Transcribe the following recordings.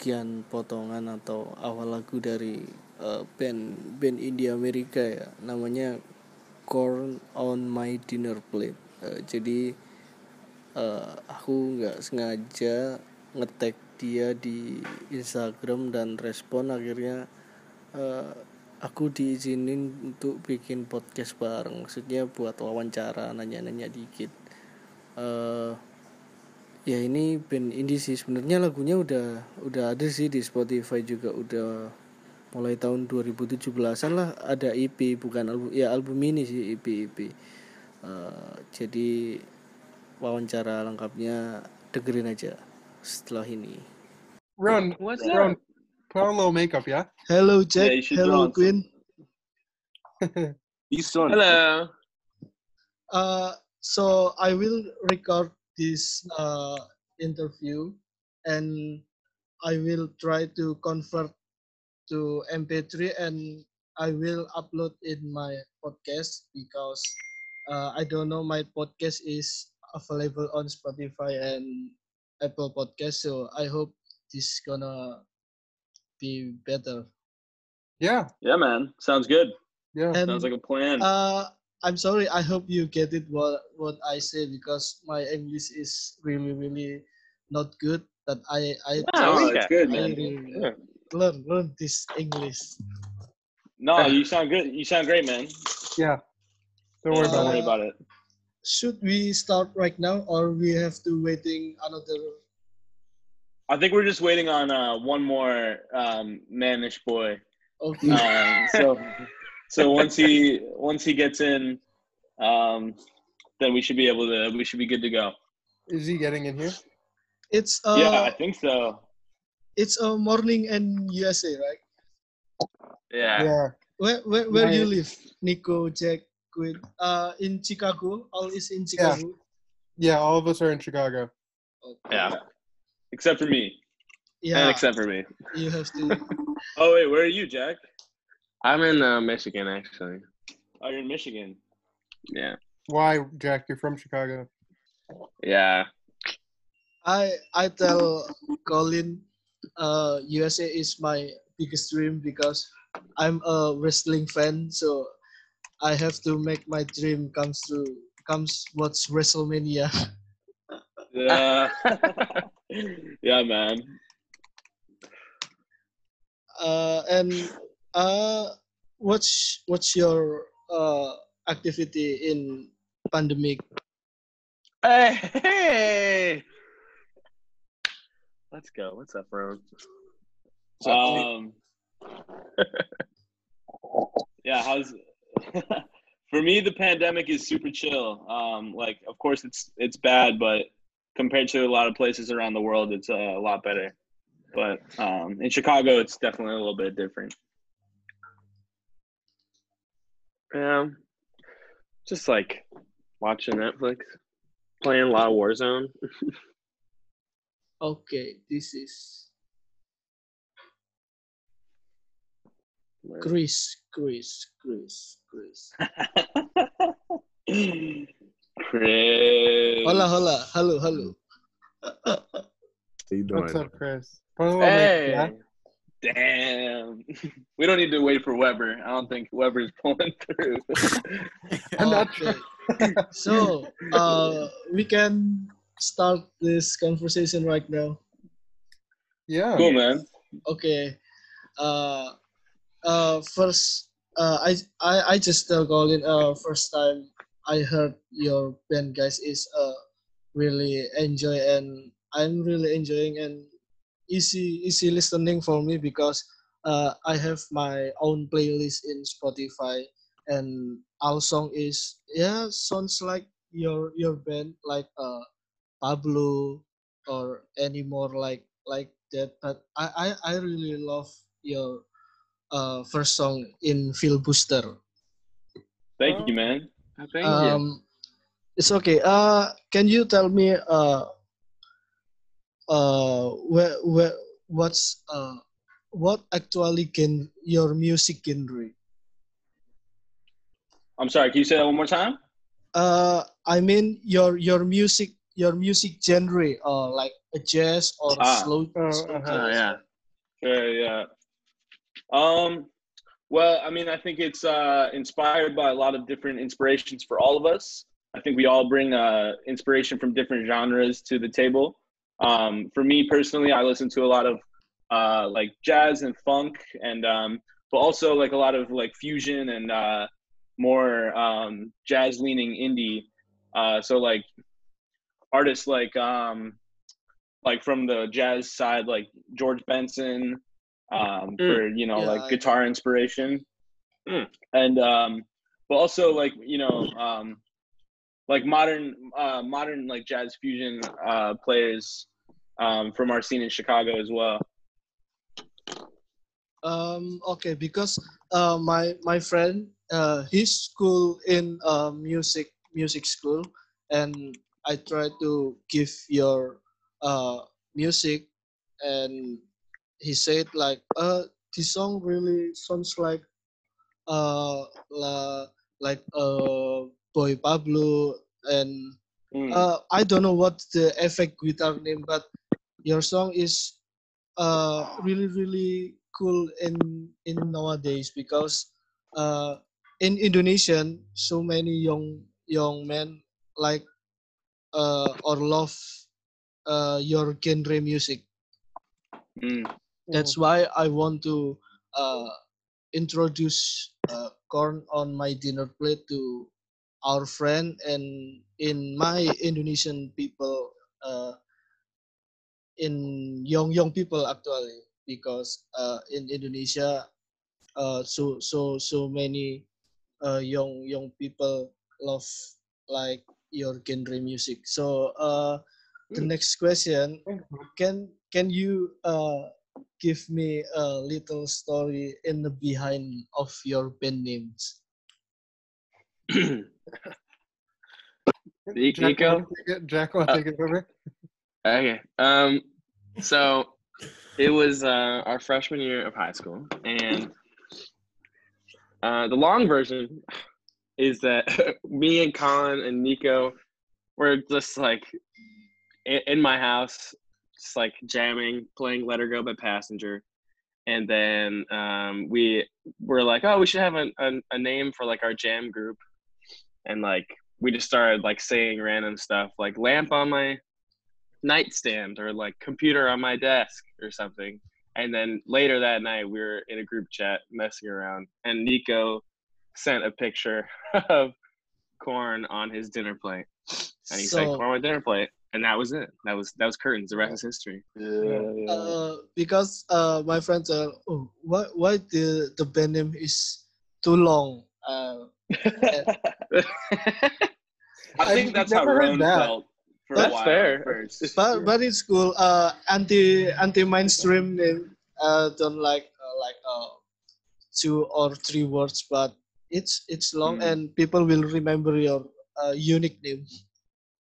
bagian potongan atau awal lagu dari eh, band band India Amerika ya, namanya Corn on My Dinner Plate. Eh, jadi eh, aku nggak sengaja ngetek dia di Instagram dan respon akhirnya eh, aku diizinin untuk bikin podcast bareng, maksudnya buat wawancara nanya-nanya dikit. eh ya ini band indie sih. Sebenarnya lagunya udah udah ada sih di Spotify juga. Udah mulai tahun 2017an lah ada EP bukan album ya album ini sih EP EP Eh, jadi wawancara lengkapnya dengerin aja setelah ini. Ron, What's Ron, put on a little makeup, yeah? Hello Jack. Should hello Queen. Hello. uh, so I will record this uh, interview and I will try to convert to MP3 and I will upload it in my podcast because uh, I don't know my podcast is available on Spotify and Apple Podcast. So I hope this gonna be better. Yeah, Yeah, man. Sounds good. yeah. And Sounds like a plan. uh, I'm sorry. I hope you get it what what I say because my English is really really not good. But I I no, just- it's good, I man. really Yeah. learn learn this English. No, you sound good. You sound great, man. yeah. Don't worry Yeah, Don't about worry it. about it. Should we start right now or we have to waiting another? I think we're just waiting on uh, one more um, manish boy. Okay. Um, so, so once he once he gets in, um, then we should be able to. We should be good to go. Is he getting in here? It's uh yeah, I think so. it's a morning in USA, right? Yeah. Yeah. Where where, where do you live, Nico, Jack, Quinn? Uh, in Chicago. All is in Chicago. Yeah, all of us are in Chicago. Okay. Yeah. Except for me. Yeah. And except for me. you have to. Oh wait, where are you, Jack? I'm in uh, Michigan, actually. Oh, you're in Michigan. Yeah. Why, Jack? You're from Chicago. Yeah. I I tell Colin, uh, USA is my biggest dream because I'm a wrestling fan, so I have to make my dream comes true. Comes watch WrestleMania. Yeah. yeah, man. Uh, and uh, what's what's your uh activity in pandemic? Hey, hey. Let's go. What's up, bro? What's up, Um, yeah, how's for me the pandemic is super chill. Um, like of course it's it's bad, but compared to a lot of places around the world, it's uh, a lot better. But um, in Chicago, it's definitely a little bit different. Yeah. Just like watching Netflix, playing a lot of Warzone. Okay, this is Chris, Chris, Chris, Chris. Chris. Hola, hola, hello, hello. How you doing? What's up, Chris? Put on a Hey. Yeah? Damn. We don't need to wait for Weber. I don't think Weber's pulling through. I'm not Okay. so, uh, we can start this conversation right now. Yeah. cool, man. Okay. Uh, uh, first, uh, I, I, I just tell Colin, uh, first time I heard your band, guys, is uh, really enjoy and I'm really enjoying and easy, easy listening for me because uh, I have my own playlist in Spotify and our song is yeah sounds like your your band like uh Pablo or any more like like that but I I, I really love your uh first song in Filibuster Thank you, man. Thank you. um it's okay. Uh, can you tell me uh, uh, where where what's uh, what actually can your music genre? I'm sorry. Can you say that one more time? Uh, I mean your your music your music genre, uh, like a jazz or Ah. slow. Oh, slow uh-huh. Jazz. yeah. Sure, yeah. Um, well, I mean, I think it's uh, inspired by a lot of different inspirations for all of us. I think we all bring uh, inspiration from different genres to the table. Um, for me personally, I listen to a lot of uh, like jazz and funk, and um, but also like a lot of like fusion and uh, more um, jazz-leaning indie. Uh, so like artists like um, like from the jazz side, like George Benson, um, for you know Yeah, like I- guitar inspiration, Mm. and um, but also like you know um, like modern uh, modern like jazz fusion uh, players um, from our scene in Chicago as well. Um, okay, because uh, my my friend, uh, his school in uh, music music school, and I try to give your uh, music, and he said like, uh, this song really sounds like, uh, la, like uh, Boy Pablo, and Mm. uh, I don't know what the effect guitar name, but your song is uh, really really cool in in nowadays because uh, in Indonesian so many young young men like uh, or love uh, your genre music. Mm. That's why I want to uh, introduce uh, corn on my dinner plate to our friend and in my Indonesian people uh, in young young people actually because uh, in Indonesia uh, so so so many uh, young young people love like your genre music so uh, the next question can can you uh, give me a little story in the behind of your band names Ni- Jack, Nico? take it? Jack, want Uh, take it over? Okay. Um. So it was uh, our freshman year of high school, and uh, the long version is that me and Colin and Nico were just like in, my house, just like jamming, playing "Let Her Go" by Passenger, and then um, we were like, "Oh, we should have a, a, a name for like our jam group," and like we just started like saying random stuff like "lamp on my." Nightstand or like computer on my desk or something. And then later that night, we were in a group chat messing around, and Nico sent a picture of corn on his dinner plate, and he said corn on my dinner plate, and that was it. That was that was curtains. The rest is history. Yeah, yeah. uh, because uh, my friends are oh why why the the band name is too long uh, I think I've that's how never heard Ron that. felt for That's a while. fair. At first. but but it's cool uh anti anti mainstream name uh don't like uh, like uh two or three words but it's it's long Mm. and people will remember your uh, unique name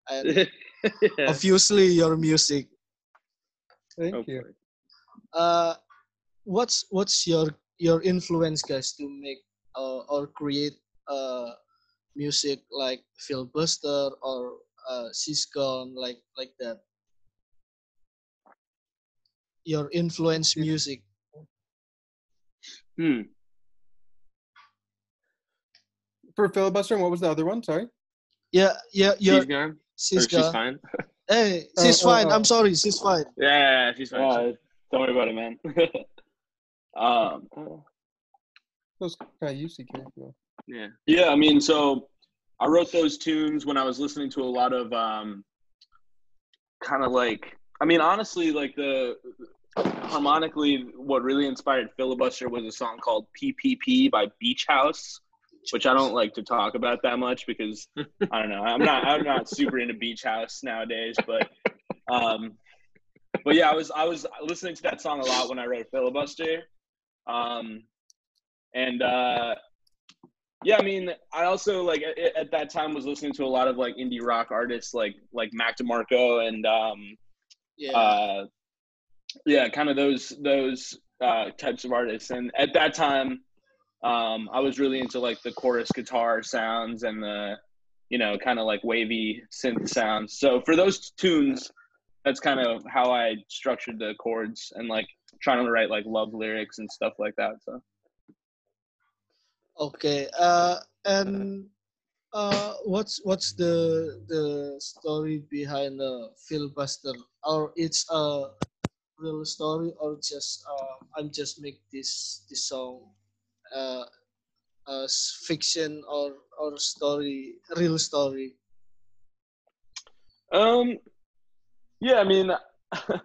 and yeah. obviously your music Thank Hopefully. you. uh what's what's your your influence guys to make uh, or create uh music like filibuster or uh siscon like like that your influence music Hmm. For filibuster, and what was the other one? Sorry. yeah yeah your She's gone. Or Siska. she's fine. hey Oh, she's oh, fine oh. i'm sorry she's fine Yeah, yeah, yeah, she's fine. Uh, don't worry about it, man. um, Those kind of UC character. yeah. yeah, I mean, so I wrote those tunes when I was listening to a lot of um, kind of like, I mean, honestly, like the harmonically, what really inspired Filibuster was a song called PPP by Beach House, which I don't like to talk about that much because I don't know. I'm not I'm not super into Beach House nowadays, but um, but yeah, I was I was listening to that song a lot when I wrote Filibuster, um, and uh, yeah, I mean, I also like at, at that time was listening to a lot of like indie rock artists like like Mac DeMarco and um Yeah. uh yeah, kind of those those uh types of artists. And at that time, um I was really into like the chorus guitar sounds and the you know, kind of like wavy synth sounds. So for those tunes, that's kind of how I structured the chords and like trying to write like love lyrics and stuff like that. So Okay. Uh, and uh, what's what's the the story behind the filibuster? Or it's a real story, or just uh, I'm just make this this song uh, as fiction or or story, real story. Um, yeah, I mean, I,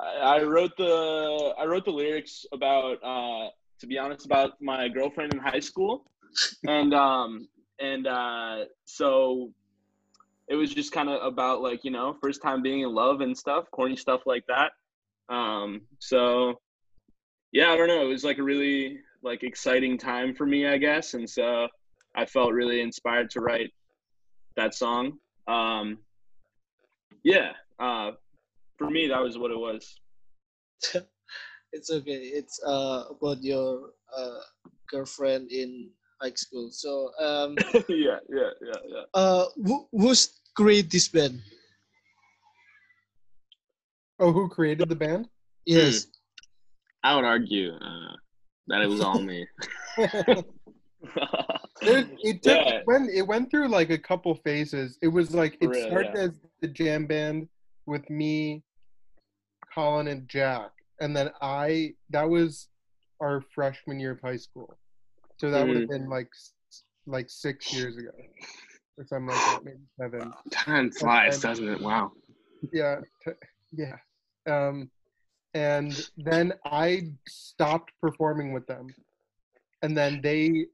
I wrote the I wrote the lyrics about, uh, to be honest, about my girlfriend in high school, and um, and uh, so it was just kind of about like you know first time being in love and stuff, corny stuff like that. Um, so yeah, I don't know. It was like a really like exciting time for me, I guess, and so I felt really inspired to write that song. Um, yeah, uh, for me, that was what it was. it's okay. It's uh about your uh girlfriend in high school. So um yeah, yeah, yeah, yeah. uh who, who's created this band? Oh, who created the band? Yes. I would argue uh, that it was all me. It, it took Yeah. it went it went through like a couple phases. It was like it For real, started yeah. as the jam band with me, Colin, and Jack, and then I. That was our freshman year of high school, so that would have Mm-hmm. been like like six years ago, or something like that, maybe seven. Time flies, doesn't it? Wow. Yeah, t- yeah. Um, and then I stopped performing with them, and then they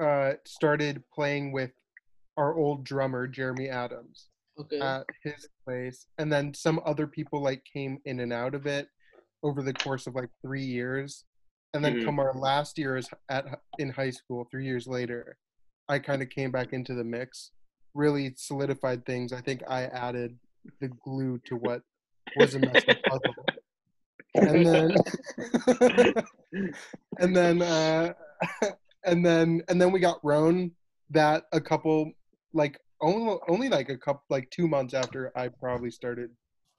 uh, started playing with our old drummer Jeremy Adams Okay. at his place, and then some other people like came in and out of it over the course of like three years, and then Mhm. come our last year is at in high school, three years later, I kind of came back into the mix, really solidified things. I think I added the glue to what was a messy puzzle, and then and then uh, and then and then we got Roan that a couple like only only like a couple like two months after I probably started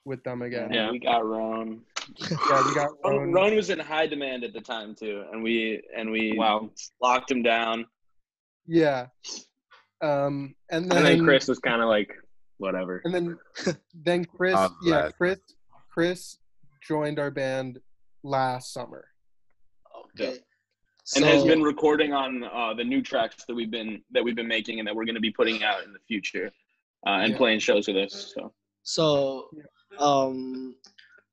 with them again. Yeah. we got Roan. Yeah, we got Roan. Roan. Roan was in high demand at the time too, and we and we Wow. locked him down. Yeah. Um, and then And then Chris was kind of like, whatever. and then then Chris, I'm yeah, glad. Chris, Chris joined our band last summer. okay. and has been recording on uh, the new tracks that we've been that we've been making and that we're going to be putting out in the future, uh, and Yeah. playing shows with us. So So, um,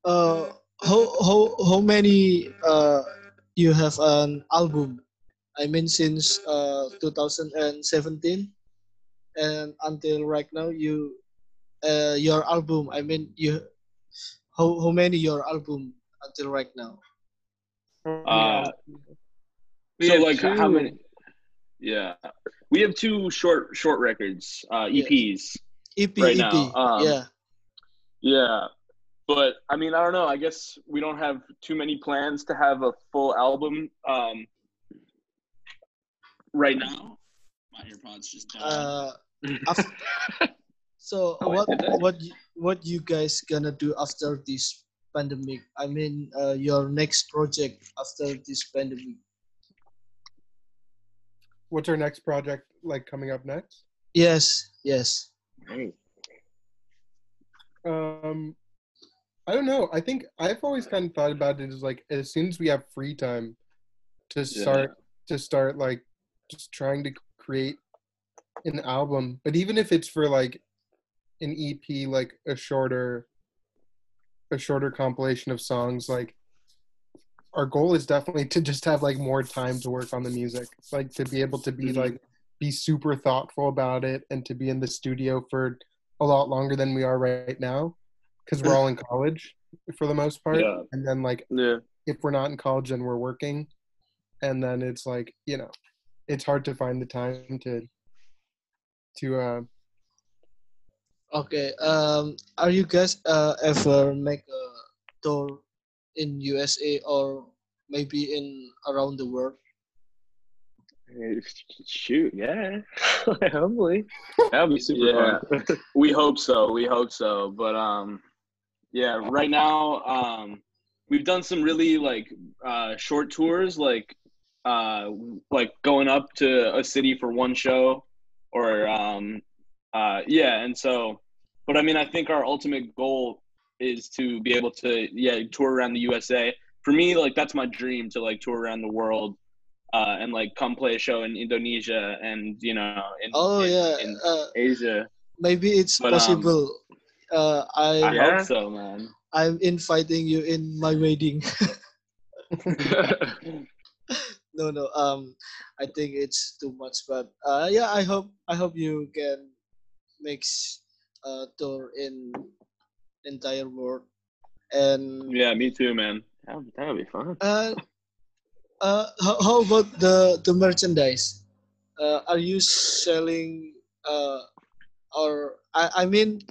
uh, how how how many uh you have an album? I mean, since uh 2017 and until right now, you uh your album. I mean, you how how many your album until right now? Uh, We so have like how many? Yeah, we have two short short records, uh, Yes. EPs. EP Right EP. now, um, yeah. Yeah, but I mean, I don't know. I guess we don't have too many plans to have a full album um, right now. My AirPods just died. Uh, af- so Oh, what what what you guys gonna do after this pandemic? I mean, uh, your next project after this pandemic? What's our next project like coming up next? Yes, yes. Um, I don't know. I think I've always kind of thought about it as like as soon as we have free time to start to start like just trying to create an album. But even if it's for like an EP, like a shorter a shorter compilation of songs, like our goal is definitely to just have like more time to work on the music. Like to be able to be Mhm. like be super thoughtful about it and to be in the studio for a lot longer than we are right now because we're all in college for the most part Yeah. and then like yeah, if we're not in college then we're working and then it's like you know it's hard to find the time to to uh Okay. Um, are you guys uh, ever make a tour in USA or maybe in around the world? Shoot, yeah. Hopefully. That would be super Yeah. fun. We hope so. We hope so. But um, yeah. Right now, um, we've done some really like uh, short tours, like uh, like going up to a city for one show, or um, uh, yeah. And so, but I mean, I think our ultimate goal is to be able to yeah tour around the USA. For me, like that's my dream to like tour around the world. Uh, and like come play a show in Indonesia and you know in, Oh in- yeah. in Uh, Asia. maybe it's But, um, possible. uh, I I Yeah. hope so, man. I'm inviting you in my wedding. no, no. Um, I think it's too much, but uh, yeah. I hope I hope you can mix uh tour in entire world and Yeah, me too, man. that, would, that would be fun. uh, uh how, how about the the merchandise? Uh, are you selling uh or I I mean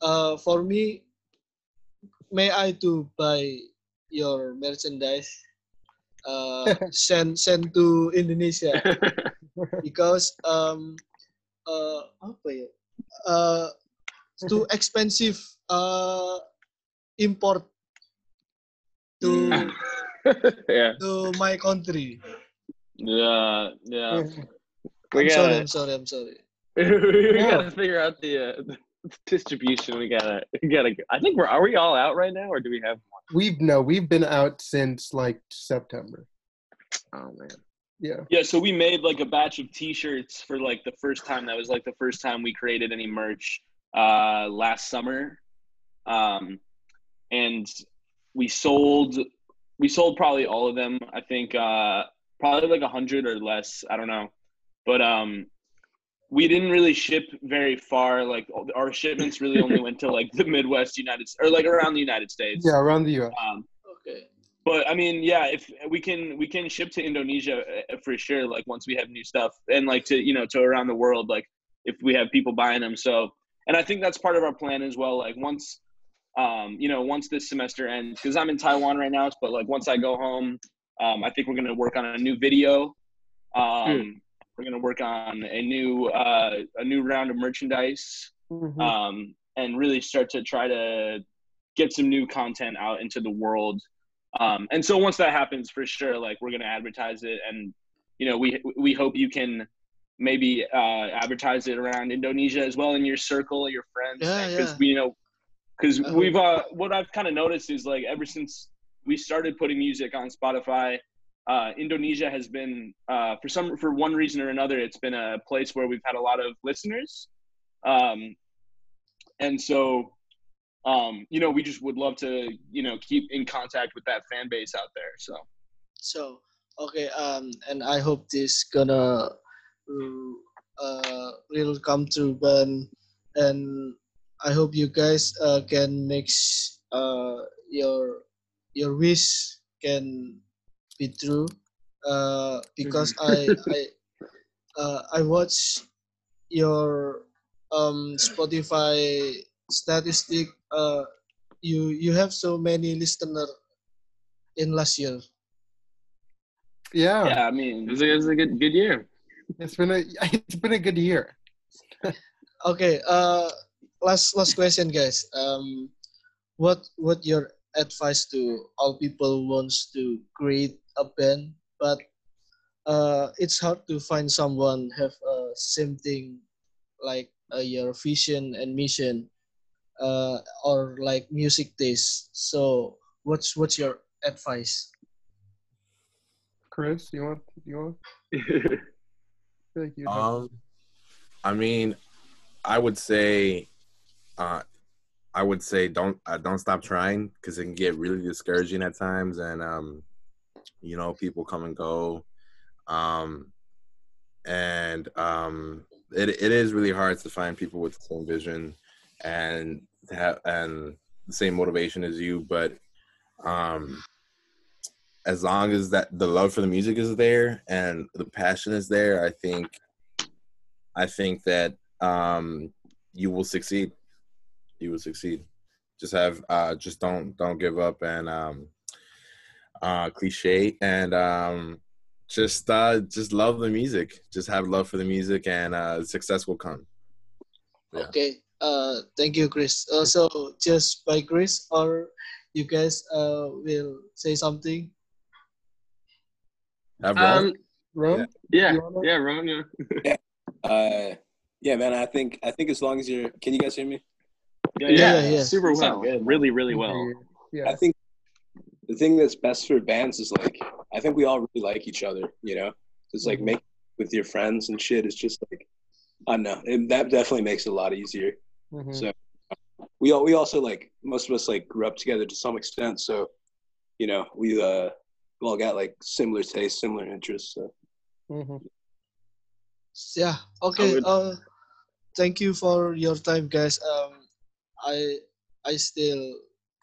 uh for me may I to buy your merchandise uh send send to Indonesia because um uh apa ya uh too expensive uh import to Mm. yeah. to my country. Yeah, yeah. We I'm sorry, gotta, I'm sorry, I'm sorry. we Yeah. gotta figure out the, uh, the distribution. We gotta, we gotta. I think we're. Are we all out right now, or do we have? One? We've no we've been out since like September. Oh man. Yeah. Yeah, so we made like a batch of t-shirts for like the first time. That was like the first time we created any merch uh last summer. Um and we sold we sold probably all of them. I think uh probably like a hundred or less. I don't know. But um we didn't really ship very far. Like our shipments really only went to like the Midwest United or like around the United States. Yeah, around the US. Um, Okay. but I mean, yeah, if we can, we can ship to Indonesia uh, for sure. Like once we have new stuff, and like to you know to around the world, like if we have people buying them. So, and I think that's part of our plan as well. Like once, um, you know, once this semester ends, because I'm in Taiwan right now. But like once I go home, um, I think we're gonna work on a new video. Um, We're gonna work on a new uh, a new round of merchandise Mhm. um, and really start to try to get some new content out into the world. Um, and so once that happens, for sure, like we're gonna advertise it, and you know, we we hope you can maybe uh, advertise it around Indonesia as well in your circle, your friends, Yeah, because yeah. we you know, because we've uh, what I've kind of noticed is like ever since we started putting music on Spotify. Uh, Indonesia has been, uh, for some, for one reason or another, it's been a place where we've had a lot of listeners. Um, and so um you know we just would love to you know keep in contact with that fan base out there so So okay, um, and I hope this gonna uh will come true, but and I hope you guys uh can make uh your your wish can be true. Uh, because I I uh I watch your um Spotify statistic. Uh, you you have so many listener in last year. Yeah, yeah i It mean was a, it was a good good year. it's been a it's been a good year. Okay. Uh, last last question, guys. Um, what what your advice to all people who wants to create a band, but uh, it's hard to find someone have uh, same thing like uh, your vision and mission, uh, or like music taste. So what's what's your advice? Chris, you want you want? I like you Um, I mean, I would say, uh, I would say don't uh, don't stop trying because it can get really discouraging at times, and um, you know, people come and go, um, and um, it it is really hard to find people with the same vision and have and the same motivation as you, but um, as long as that the love for the music is there and the passion is there, I think I think that um you will succeed. You will succeed. Just have uh just don't don't give up and um uh cliche and um just uh just love the music. Just have love for the music and uh success will come. Yeah. Okay. Uh, thank you, Chris. Uh, so just by Chris, or you guys uh will say something. Have Ron? Um, Rome? yeah, You wanna- yeah, Ron, yeah. Uh, yeah, man. I think I think as long as you're, can you guys hear me? Yeah, Yeah, yeah. super You well, good. really, really well. Yeah. I think the thing that's best for bands is like I think we all really like each other. You know, It's like Mhm. make with your friends and shit. It's just like I don't know. It, that definitely makes it a lot easier. Mhm. So we all we also like most of us like grew up together to some extent. So you know we uh we all got like similar tastes, similar interests. So Mhm. Yeah. Okay. good. Uh, thank you for your time, guys. Um, I I still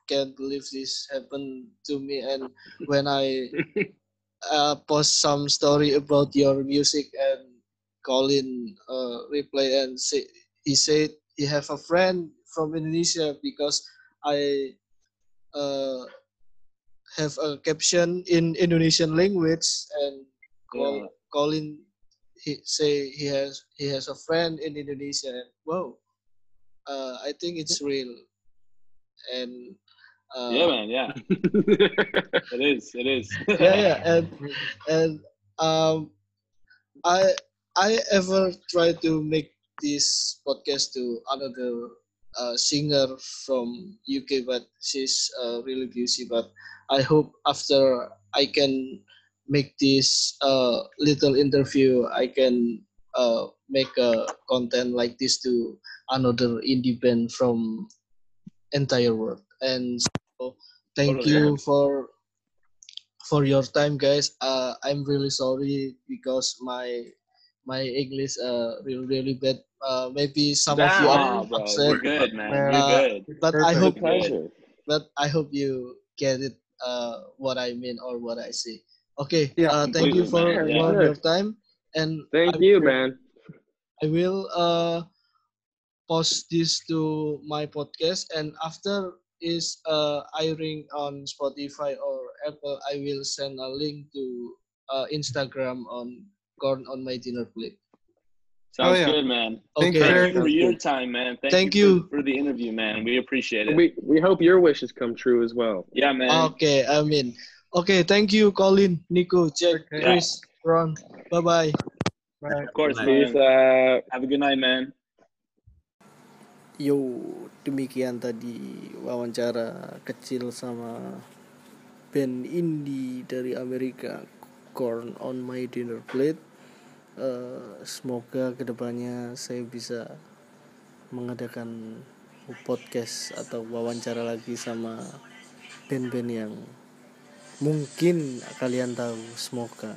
can't believe this happened to me, and when I uh, post some story about your music and Colin uh, reply and say he said he have a friend from Indonesia because I uh, have a caption in Indonesian language and call, Yeah. Colin he say he has he has a friend in Indonesia. And wow uh, I think it's real and uh, Yeah, man. Yeah, it is. It is. yeah yeah and and um i i ever try to make this podcast to another uh, singer from uk but she's uh, really busy but i hope after i can make this uh, little interview i can uh, make a content like this to another indie band from entire world and so thank Totally. you for for your time guys uh i'm really sorry because my my english uh really really bad uh maybe some of you are bro. upset You're good, man. Man. You're Uh, good. but i hope Pleasure. but i hope you get it uh what i mean or what i say okay Yeah, uh thank you for, completely, man. for Yeah. your time and Thank I you, will- man. I will uh post this to my podcast and after is uh airing on Spotify or Apple, I will send a link to uh Instagram on Corn on my dinner plate. Sounds Oh, yeah. good, man. Thanks Okay. for Thank you for your time, man. Thank, Thank you, you. For, for the interview, man. We appreciate it. We we hope your wishes come true as well. yeah, man. Okay, I mean. Okay, thank you, Colin, Nico, Jack, Okay. Chris, Ron. Bye bye. Bye. Of course, man. out. Have a good night, man. Yo, demikian tadi wawancara kecil sama band indie dari Amerika, Corn on My Dinner Plate. Eh, semoga ke depannya saya bisa mengadakan podcast atau wawancara lagi sama band-band yang mungkin kalian tahu. Semoga.